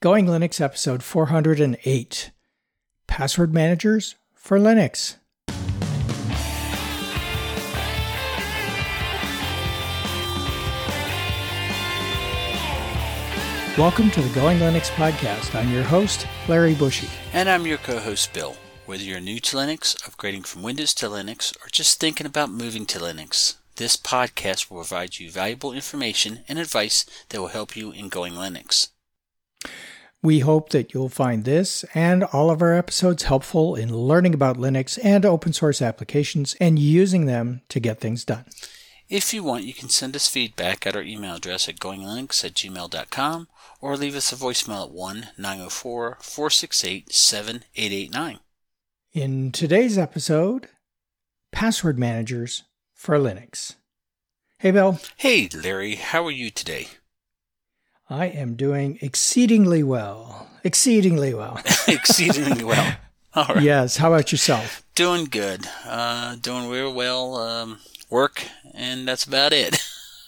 Going Linux episode 408 Password Managers for Linux. Welcome to the Going Linux podcast. I'm your host, Larry Bushey. And I'm your co host, Bill. Whether you're new to Linux, upgrading from Windows to Linux, or just thinking about moving to Linux, this podcast will provide you valuable information and advice that will help you in going Linux. We hope that you'll find this and all of our episodes helpful in learning about Linux and open source applications and using them to get things done. If you want, you can send us feedback at our email address at goinglinux at gmail.com or leave us a voicemail at 1 904 468 7889. In today's episode, password managers for Linux. Hey, Bill. Hey, Larry. How are you today? I am doing exceedingly well. Exceedingly well. exceedingly well. All right. Yes. How about yourself? Doing good. Uh, doing real well. Um, work, and that's about it.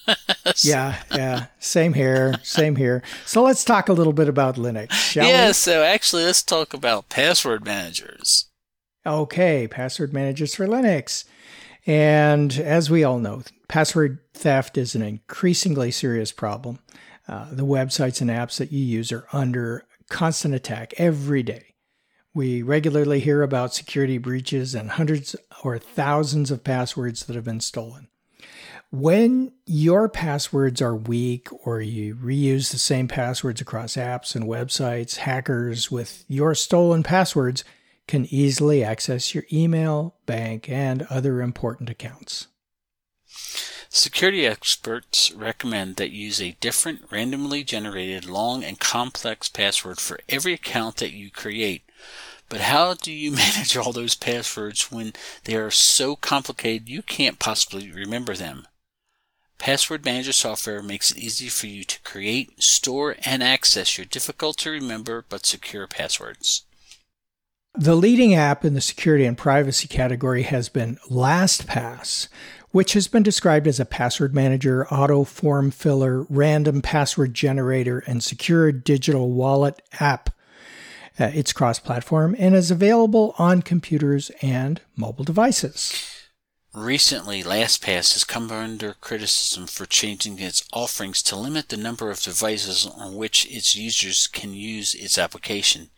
yeah, yeah. Same here. Same here. So let's talk a little bit about Linux, shall yeah, we? so actually, let's talk about password managers. Okay, password managers for Linux. And as we all know, password theft is an increasingly serious problem. Uh, the websites and apps that you use are under constant attack every day. We regularly hear about security breaches and hundreds or thousands of passwords that have been stolen. When your passwords are weak or you reuse the same passwords across apps and websites, hackers with your stolen passwords can easily access your email, bank, and other important accounts. Security experts recommend that you use a different randomly generated long and complex password for every account that you create. But how do you manage all those passwords when they are so complicated you can't possibly remember them? Password Manager software makes it easy for you to create, store, and access your difficult to remember but secure passwords. The leading app in the security and privacy category has been LastPass, which has been described as a password manager, auto form filler, random password generator, and secure digital wallet app. Uh, it's cross platform and is available on computers and mobile devices. Recently, LastPass has come under criticism for changing its offerings to limit the number of devices on which its users can use its application.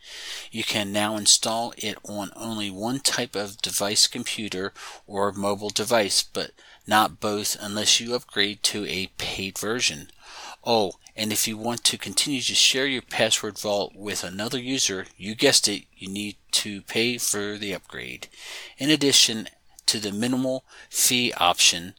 You can now install it on only one type of device computer or mobile device, but not both unless you upgrade to a paid version. Oh, and if you want to continue to share your password vault with another user, you guessed it, you need to pay for the upgrade. In addition, to the minimal fee option,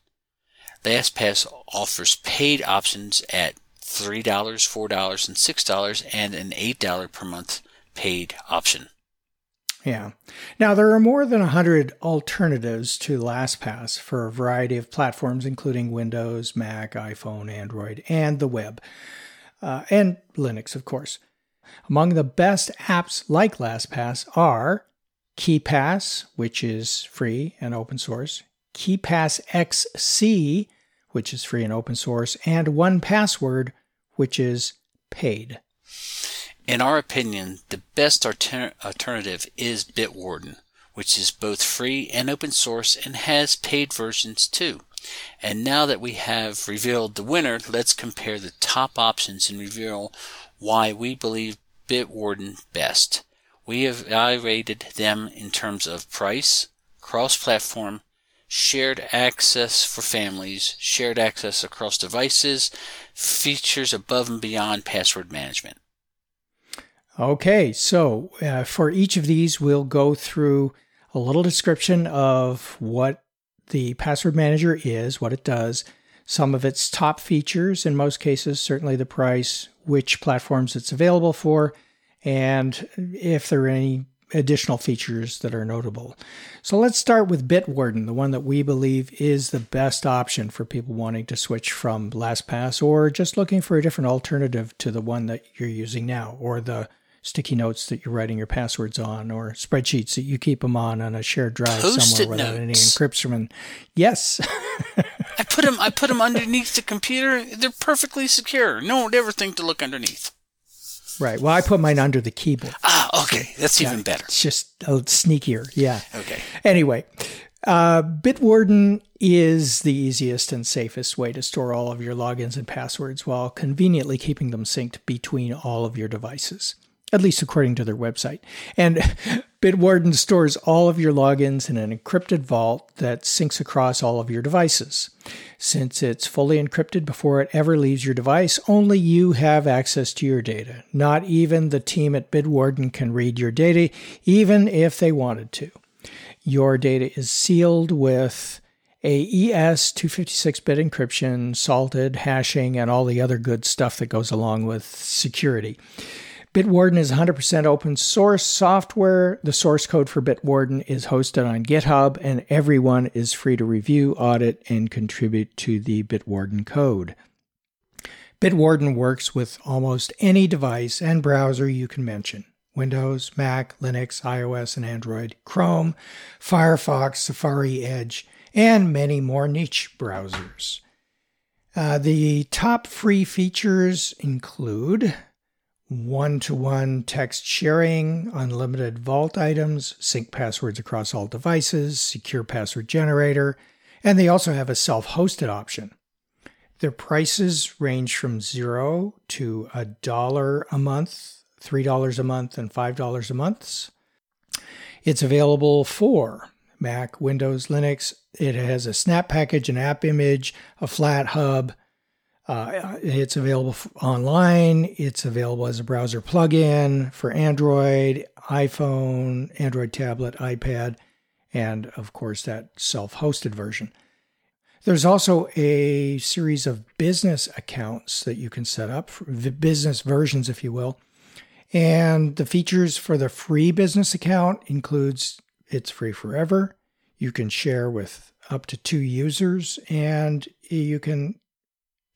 LastPass offers paid options at $3, $4, and $6 and an $8 per month paid option. Yeah. Now, there are more than 100 alternatives to LastPass for a variety of platforms, including Windows, Mac, iPhone, Android, and the web, uh, and Linux, of course. Among the best apps like LastPass are KeePass, which is free and open source, KeePass XC, which is free and open source, and 1Password, which is paid. In our opinion, the best alter- alternative is Bitwarden, which is both free and open source and has paid versions too. And now that we have revealed the winner, let's compare the top options and reveal why we believe Bitwarden best. We evaluated them in terms of price, cross platform, shared access for families, shared access across devices, features above and beyond password management. Okay, so uh, for each of these, we'll go through a little description of what the password manager is, what it does, some of its top features, in most cases, certainly the price, which platforms it's available for, and if there are any additional features that are notable. So let's start with Bitwarden, the one that we believe is the best option for people wanting to switch from LastPass or just looking for a different alternative to the one that you're using now or the sticky notes that you're writing your passwords on or spreadsheets that you keep them on on a shared drive Post-it somewhere without any encryption. Yes. I put them I put them underneath the computer. They're perfectly secure. No one would ever think to look underneath. Right. Well, I put mine under the keyboard. Ah, okay. That's even better. It's just a sneakier. Yeah. Okay. Anyway, uh, Bitwarden is the easiest and safest way to store all of your logins and passwords while conveniently keeping them synced between all of your devices, at least according to their website. And Bitwarden stores all of your logins in an encrypted vault that syncs across all of your devices. Since it's fully encrypted before it ever leaves your device, only you have access to your data. Not even the team at Bitwarden can read your data, even if they wanted to. Your data is sealed with AES 256-bit encryption, salted hashing, and all the other good stuff that goes along with security. Bitwarden is 100% open source software. The source code for Bitwarden is hosted on GitHub, and everyone is free to review, audit, and contribute to the Bitwarden code. Bitwarden works with almost any device and browser you can mention Windows, Mac, Linux, iOS, and Android, Chrome, Firefox, Safari, Edge, and many more niche browsers. Uh, the top free features include one to one text sharing, unlimited vault items, sync passwords across all devices, secure password generator, and they also have a self hosted option. Their prices range from zero to a dollar a month, $3 a month, and $5 a month. It's available for Mac, Windows, Linux. It has a snap package, an app image, a flat hub, uh, it's available online. It's available as a browser plugin for Android, iPhone, Android tablet, iPad, and of course that self hosted version. There's also a series of business accounts that you can set up, business versions, if you will. And the features for the free business account includes it's free forever. You can share with up to two users, and you can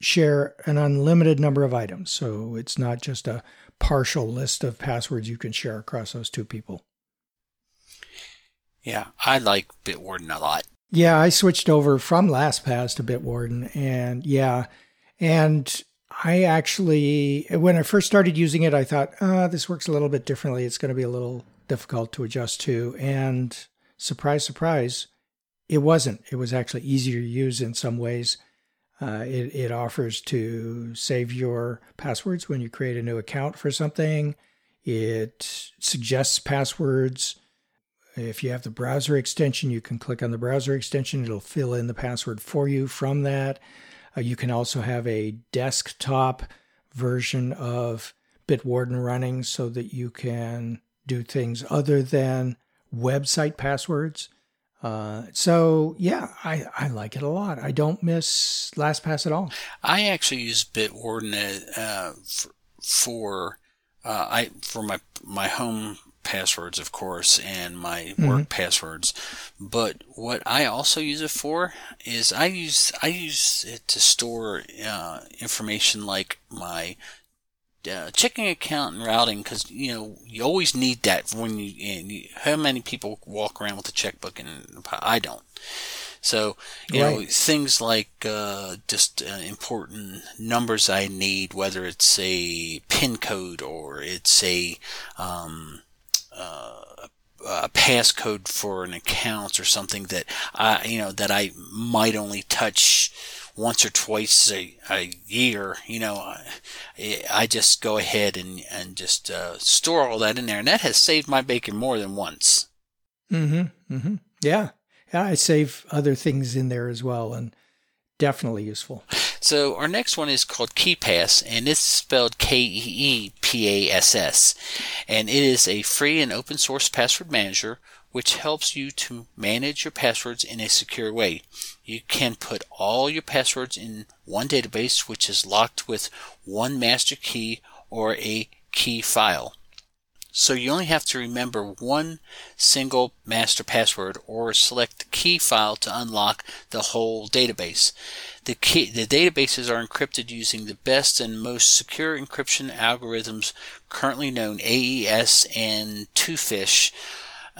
share an unlimited number of items. So it's not just a partial list of passwords you can share across those two people. Yeah, I like Bitwarden a lot. Yeah, I switched over from LastPass to Bitwarden, and yeah, and I actually, when I first started using it, I thought, uh, this works a little bit differently. It's going to be a little difficult to adjust to. And surprise, surprise, it wasn't. It was actually easier to use in some ways. Uh, it, it offers to save your passwords when you create a new account for something. It suggests passwords. If you have the browser extension, you can click on the browser extension. It'll fill in the password for you from that. Uh, you can also have a desktop version of Bitwarden running so that you can do things other than website passwords. Uh, so yeah, I, I like it a lot. I don't miss LastPass at all. I actually use Bitwarden uh, for, for uh, I for my my home passwords, of course, and my mm-hmm. work passwords. But what I also use it for is I use I use it to store uh, information like my uh, checking account and routing because you know you always need that when you, you, how many people walk around with a checkbook and I don't so you right. know things like uh, just uh, important numbers I need whether it's a pin code or it's a um, uh, a passcode for an account or something that I you know that I might only touch once or twice a, a year, you know, I, I just go ahead and, and just uh, store all that in there. And that has saved my bacon more than once. Mm-hmm. Mm-hmm. Yeah. Yeah. I save other things in there as well and definitely useful. So our next one is called KeePass and it's spelled K-E-E-P-A-S-S. And it is a free and open source password manager which helps you to manage your passwords in a secure way. You can put all your passwords in one database, which is locked with one master key or a key file. So you only have to remember one single master password or select the key file to unlock the whole database. The, key, the databases are encrypted using the best and most secure encryption algorithms currently known AES and Twofish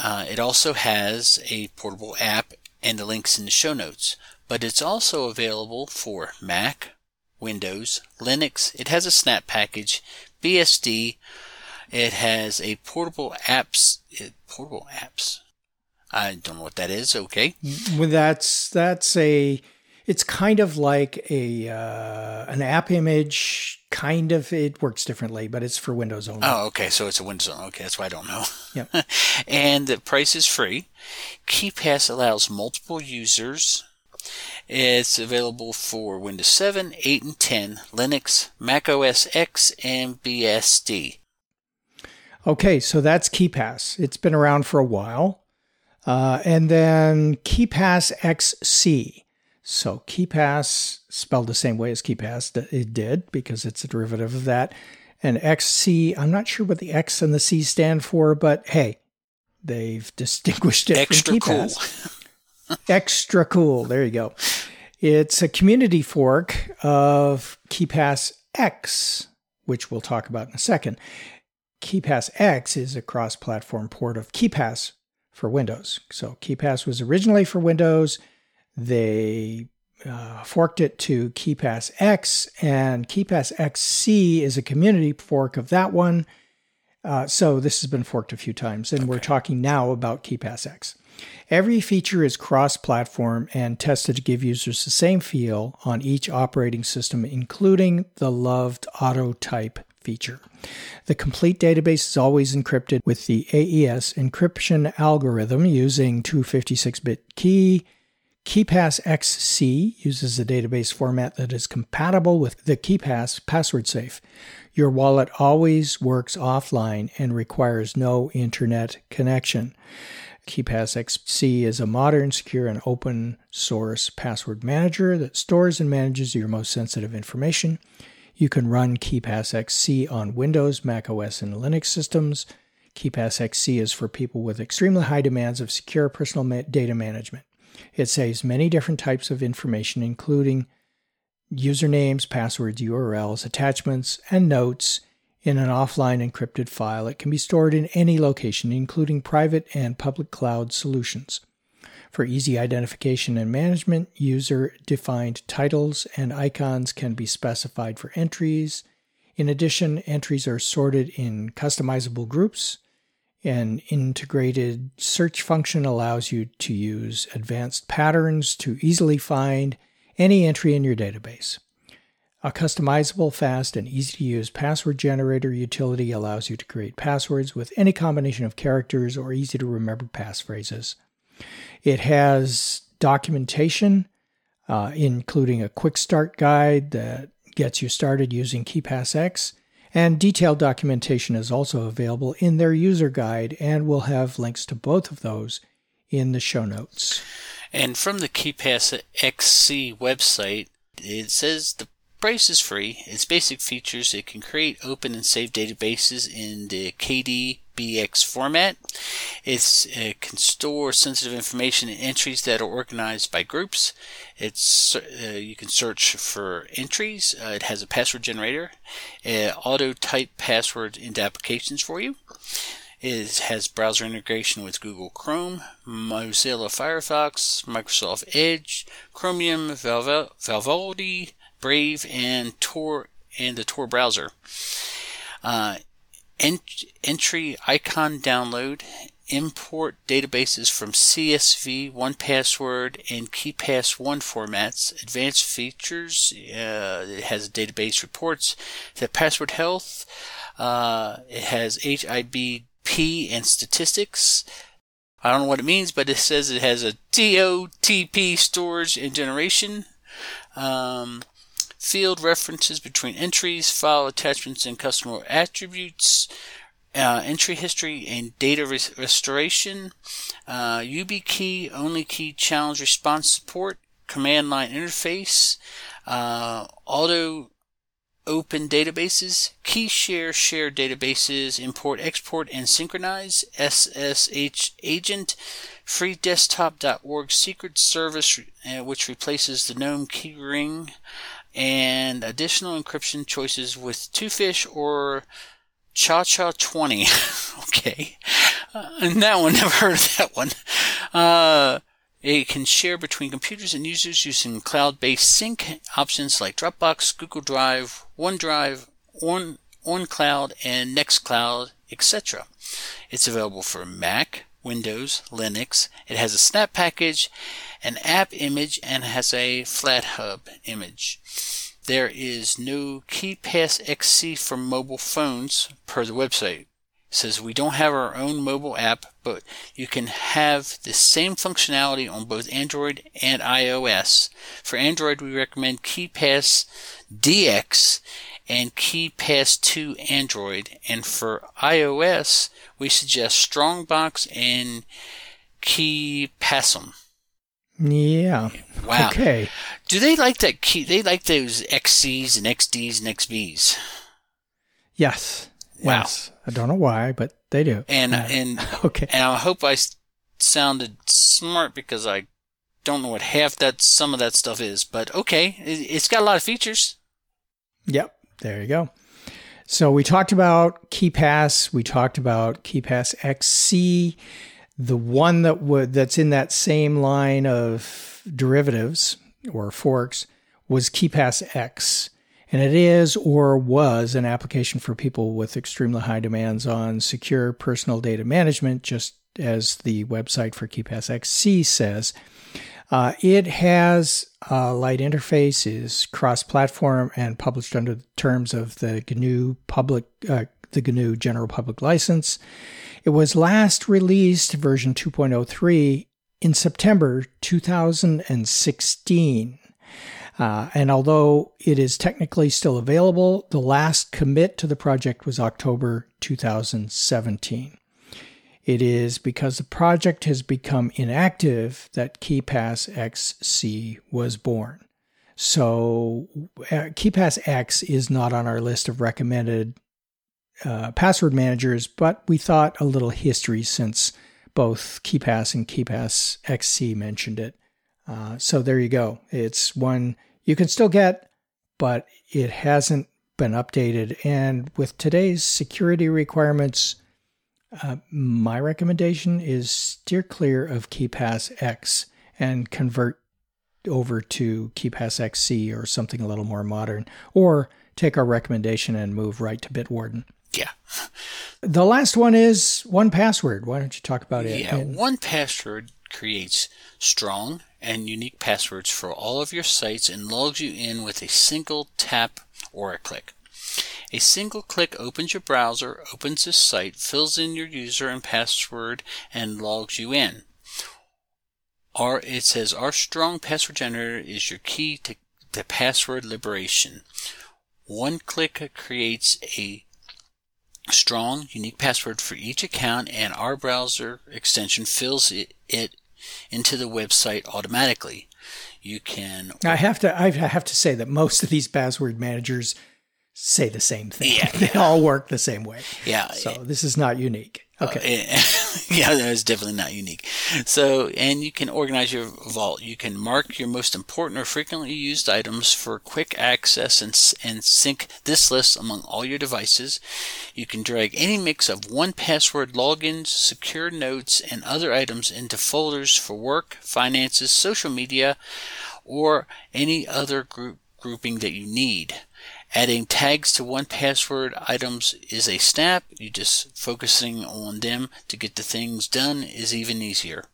uh, it also has a portable app and the links in the show notes, but it's also available for Mac, Windows, Linux. It has a Snap package, BSD. It has a portable apps. Portable apps. I don't know what that is. Okay. Well, that's that's a. It's kind of like a uh, an app image. Kind of, it works differently, but it's for Windows only. Oh, okay. So it's a Windows. Only. Okay, that's why I don't know. Yep. and the price is free. KeePass allows multiple users. It's available for Windows 7, 8, and 10, Linux, Mac OS X, and BSD. Okay, so that's KeePass. It's been around for a while. Uh, and then KeePass XC. So KeePass, spelled the same way as KeePass, it did because it's a derivative of that. And XC, I'm not sure what the X and the C stand for, but hey, they've distinguished it Extra from KeePass. Cool. Extra cool. There you go. It's a community fork of KeePass X, which we'll talk about in a second. KeePass X is a cross platform port of KeePass for Windows. So KeePass was originally for Windows. They uh, forked it to KeePass X, and KeePass XC is a community fork of that one. Uh, so this has been forked a few times, and okay. we're talking now about KeePass X. Every feature is cross platform and tested to give users the same feel on each operating system, including the loved auto type feature. The complete database is always encrypted with the AES encryption algorithm using 256 bit key. KeePass XC uses a database format that is compatible with the KeePass password safe. Your wallet always works offline and requires no internet connection. KeePass XC is a modern, secure, and open source password manager that stores and manages your most sensitive information. You can run KeePass XC on Windows, Mac OS, and Linux systems. KeePass XC is for people with extremely high demands of secure personal ma- data management. It saves many different types of information, including usernames, passwords, URLs, attachments, and notes in an offline encrypted file. It can be stored in any location, including private and public cloud solutions. For easy identification and management, user defined titles and icons can be specified for entries. In addition, entries are sorted in customizable groups. An integrated search function allows you to use advanced patterns to easily find any entry in your database. A customizable, fast, and easy to use password generator utility allows you to create passwords with any combination of characters or easy to remember passphrases. It has documentation, uh, including a quick start guide that gets you started using KeePass X, and detailed documentation is also available in their user guide, and we'll have links to both of those in the show notes. And from the KeePass XC website, it says the Price is free. Its basic features it can create, open, and save databases in the KDBX format. It can store sensitive information in entries that are organized by groups. It's uh, you can search for entries. Uh, it has a password generator, uh, auto type password into applications for you. It has browser integration with Google Chrome, Mozilla Firefox, Microsoft Edge, Chromium, Vivaldi, Brave, and Tor and the Tor browser. Uh, ent- entry icon download, import databases from CSV, 1Password, and KeePass 1 formats. Advanced features, uh, it has database reports, the password health, uh, it has HIBP and statistics. I don't know what it means, but it says it has a TOTP storage and generation. Um, field references between entries, file attachments, and customer attributes, uh, entry history and data res- restoration, uh, YubiKey, OnlyKey challenge response support, command line interface, uh, auto open databases, KeeShare share databases, import, export, and synchronize, SSH agent, freedesktop.org secret service, uh, which replaces the GNOME keyring, and additional encryption choices with Twofish or Cha-Cha 20. okay. Uh, and that one, never heard of that one. Uh, It can share between computers and users using cloud based sync options like Dropbox, Google Drive, OneDrive, On, ownCloud, and Nextcloud, etc. It's available for Mac, Windows, Linux. It has a snap package, an app image, and has a FlatHub image. There is no KeePass XC for mobile phones per the website says we don't have our own mobile app, but you can have the same functionality on both Android and iOS. For Android, we recommend KeePass DX and KeePass 2 Android, and for iOS, we suggest Strongbox and KeePassium. Yeah. Wow. Okay. Do they like that key? They like those XCs and XDs and XBs. Yes. Wow. Yes. I don't know why, but they do. And Uh, and okay. and I hope I sounded smart because I don't know what half that some of that stuff is. But okay, it's got a lot of features. Yep. There you go. So we talked about KeePass. We talked about KeePass XC. The one that would that's in that same line of derivatives or forks was KeePass X. And it is or was an application for people with extremely high demands on secure personal data management, just as the website for KeePass XC says. Uh, it has a light interface, is cross-platform, and published under the terms of the GNU public, uh, the GNU General Public License. It was last released version 2.03 in September 2016. Uh, and although it is technically still available, the last commit to the project was October 2017. It is because the project has become inactive that KeePass XC was born. So, uh, KeePass X is not on our list of recommended uh, password managers, but we thought a little history since both KeePass and KeePass XC mentioned it. Uh, so, there you go. It's one you can still get, but it hasn't been updated. And with today's security requirements, uh, my recommendation is steer clear of KeePass X and convert over to KeePass XC or something a little more modern, or take our recommendation and move right to Bitwarden. Yeah, The last one is 1Password. Why don't you talk about it? yeah. And- 1Password creates strong and unique passwords for all of your sites and logs you in with a single tap or a click. A single click opens your browser, opens this site, fills in your user and password, and logs you in. Our, it says our strong password generator is your key to, to password liberation. One click creates a strong, unique password for each account, and our browser extension fills it, it into the website automatically. You can I have to. I have to say that most of these password managers say the same thing. Yeah. they all work the same way. yeah So this is not unique. Okay. Uh, yeah, that is definitely not unique. So, and you can organize your vault. You can mark your most important or frequently used items for quick access and, and sync this list among all your devices. You can drag any mix of 1Password logins, secure notes, and other items into folders for work, finances, social media, or any other group grouping that you need. Adding tags to 1Password items is a snap. You just focusing on them to get the things done is even easier.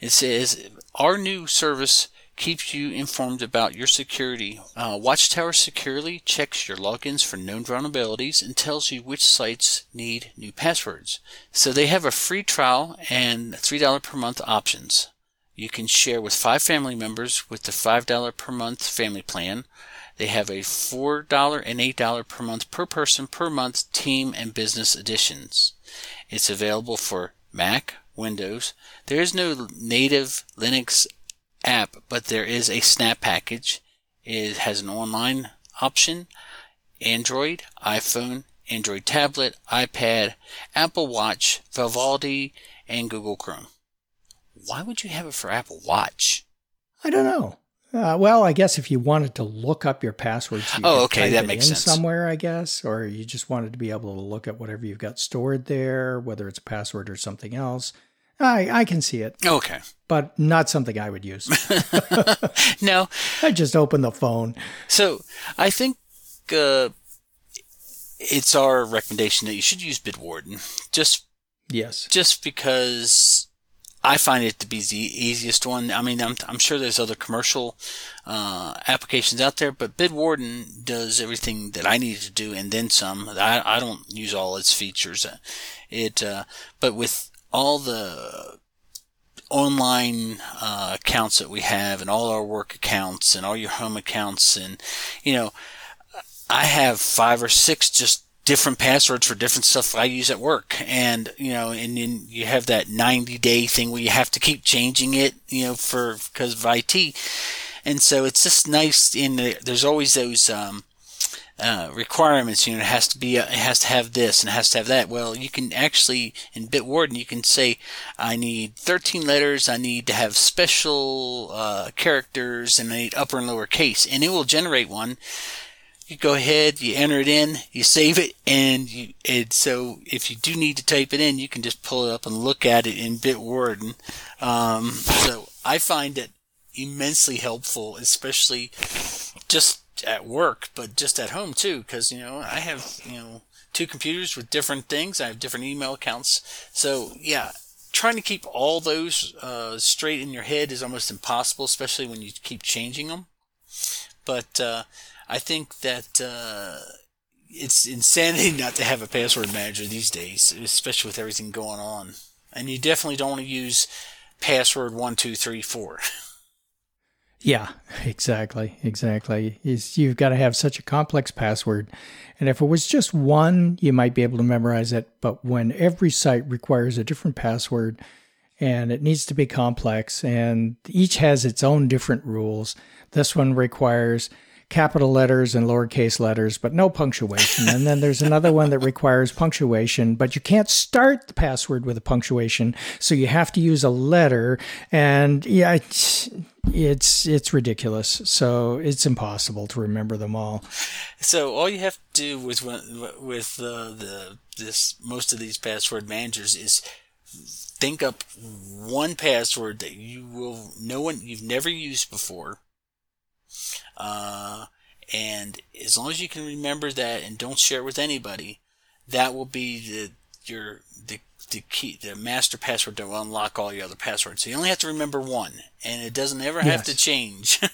It says our new service keeps you informed about your security. Uh, Watchtower Securely checks your logins for known vulnerabilities and tells you which sites need new passwords. So they have a free trial and $3 per month options. You can share with five family members with the $5 per month family plan. They have a $4 and $8 per month per person per month team and business editions. It's available for Mac, Windows. There is no native Linux app, but there is a Snap package. It has an online option, Android, iPhone, Android tablet, iPad, Apple Watch, Vivaldi, and Google Chrome. Why would you have it for Apple Watch? I don't know. Uh, well, I guess if you wanted to look up your passwords, you Oh, okay, that makes sense. somewhere, I guess, or you just wanted to be able to look at whatever you've got stored there, whether it's a password or something else. I, I can see it, Okay. but not something I would use. No. I just open the phone. So I think uh, it's our recommendation that you should use Bitwarden just Yes. just because I find it to be the easiest one. I mean, I'm, I'm sure there's other commercial uh, applications out there, but Bitwarden does everything that I need to do and then some. I, I don't use all its features. It, uh, but with all the online uh, accounts that we have and all our work accounts and all your home accounts and you know I have five or six just different passwords for different stuff I use at work. And, you know, and then you have that 90 day thing where you have to keep changing it, you know, for, because of IT. And so it's just nice in the, there's always those, um, uh, requirements, you know, it has to be, uh, it has to have this and it has to have that. Well, you can actually, in Bitwarden, you can say, I need 13 letters, I need to have special, uh, characters, and I need upper and lower case, and it will generate one you go ahead, you enter it in, you save it, and you, it, so if you do need to type it in, you can just pull it up and look at it in Bitwarden. Um, so I find it immensely helpful, especially just at work, but just at home too, because you know I have you know two computers with different things. I have different email accounts, so yeah. Trying to keep all those uh, straight in your head is almost impossible, especially when you keep changing them. But uh, I think that uh, it's insanity not to have a password manager these days, especially with everything going on. And you definitely don't want to use password one two three four. Yeah, exactly. Exactly. Is you've got to have such a complex password. And if it was just one, you might be able to memorize it. But when every site requires a different password and it needs to be complex and each has its own different rules, this one requires capital letters and lowercase letters, but no punctuation. And then there's another one that requires punctuation, but you can't start the password with a punctuation, so you have to use a letter. And yeah, it's it's, it's ridiculous. So it's impossible to remember them all. So all you have to do with with uh, the this most of these password managers is think up one password that you will no one you've never used before uh, and as long as you can remember that and don't share it with anybody, that will be the your the the key the master password that will unlock all your other passwords. So you only have to remember one, and it doesn't ever have to change.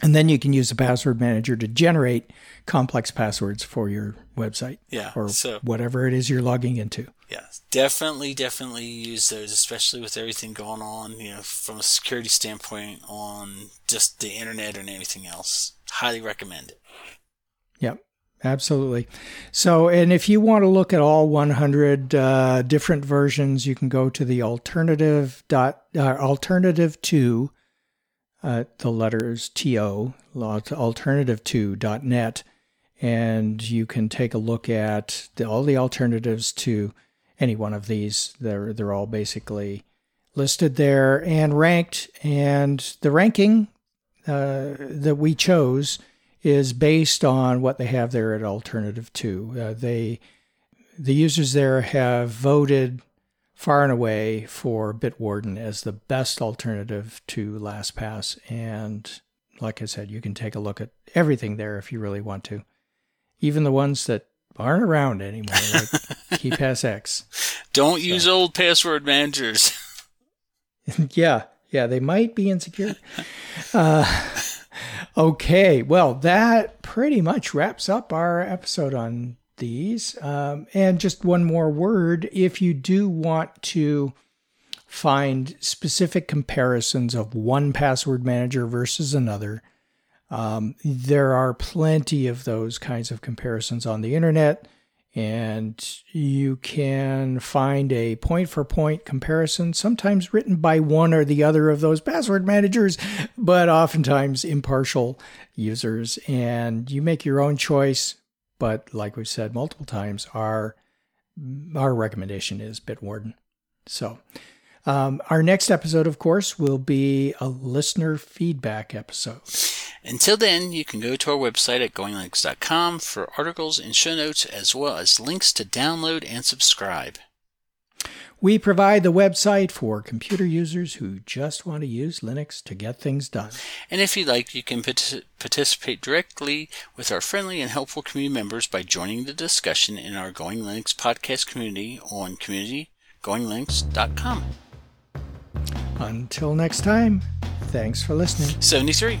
And then you can use a password manager to generate complex passwords for your website yeah. or so whatever it is you're logging into. Yeah, definitely, definitely use those, especially with everything going on. You know, from a security standpoint on just the internet and anything else. Highly recommend it. Yep, absolutely. So, and if you want to look at all 100 uh, different versions, you can go to the alternative dot uh, alternative to uh, the letters to alternative to dot net, and you can take a look at the, all the alternatives to any one of these. They're they're all basically listed there and ranked, and the ranking uh, that we chose is based on what they have there at AlternativeTo. Uh, they the users there have voted far and away for Bitwarden as the best alternative to LastPass and like I said, you can take a look at everything there if you really want to. Even the ones that aren't around anymore, like X. Don't use old password managers. yeah, yeah, they might be insecure. Uh, okay, well, that pretty much wraps up our episode on these. Um, and just one more word if you do want to find specific comparisons of one password manager versus another, um, there are plenty of those kinds of comparisons on the internet and you can find a point for point comparison, sometimes written by one or the other of those password managers, but oftentimes impartial users. And you make your own choice. But like we've said multiple times, our our recommendation is Bitwarden. So um, our next episode, of course, will be a listener feedback episode. Until then, you can go to our website at goinglinux.com for articles and show notes as well as links to download and subscribe. We provide the website for computer users who just want to use Linux to get things done. And if you'd like, you can partic- participate directly with our friendly and helpful community members by joining the discussion in our Going Linux podcast community on communitygoinglinux.com. Until next time, thanks for listening. 73.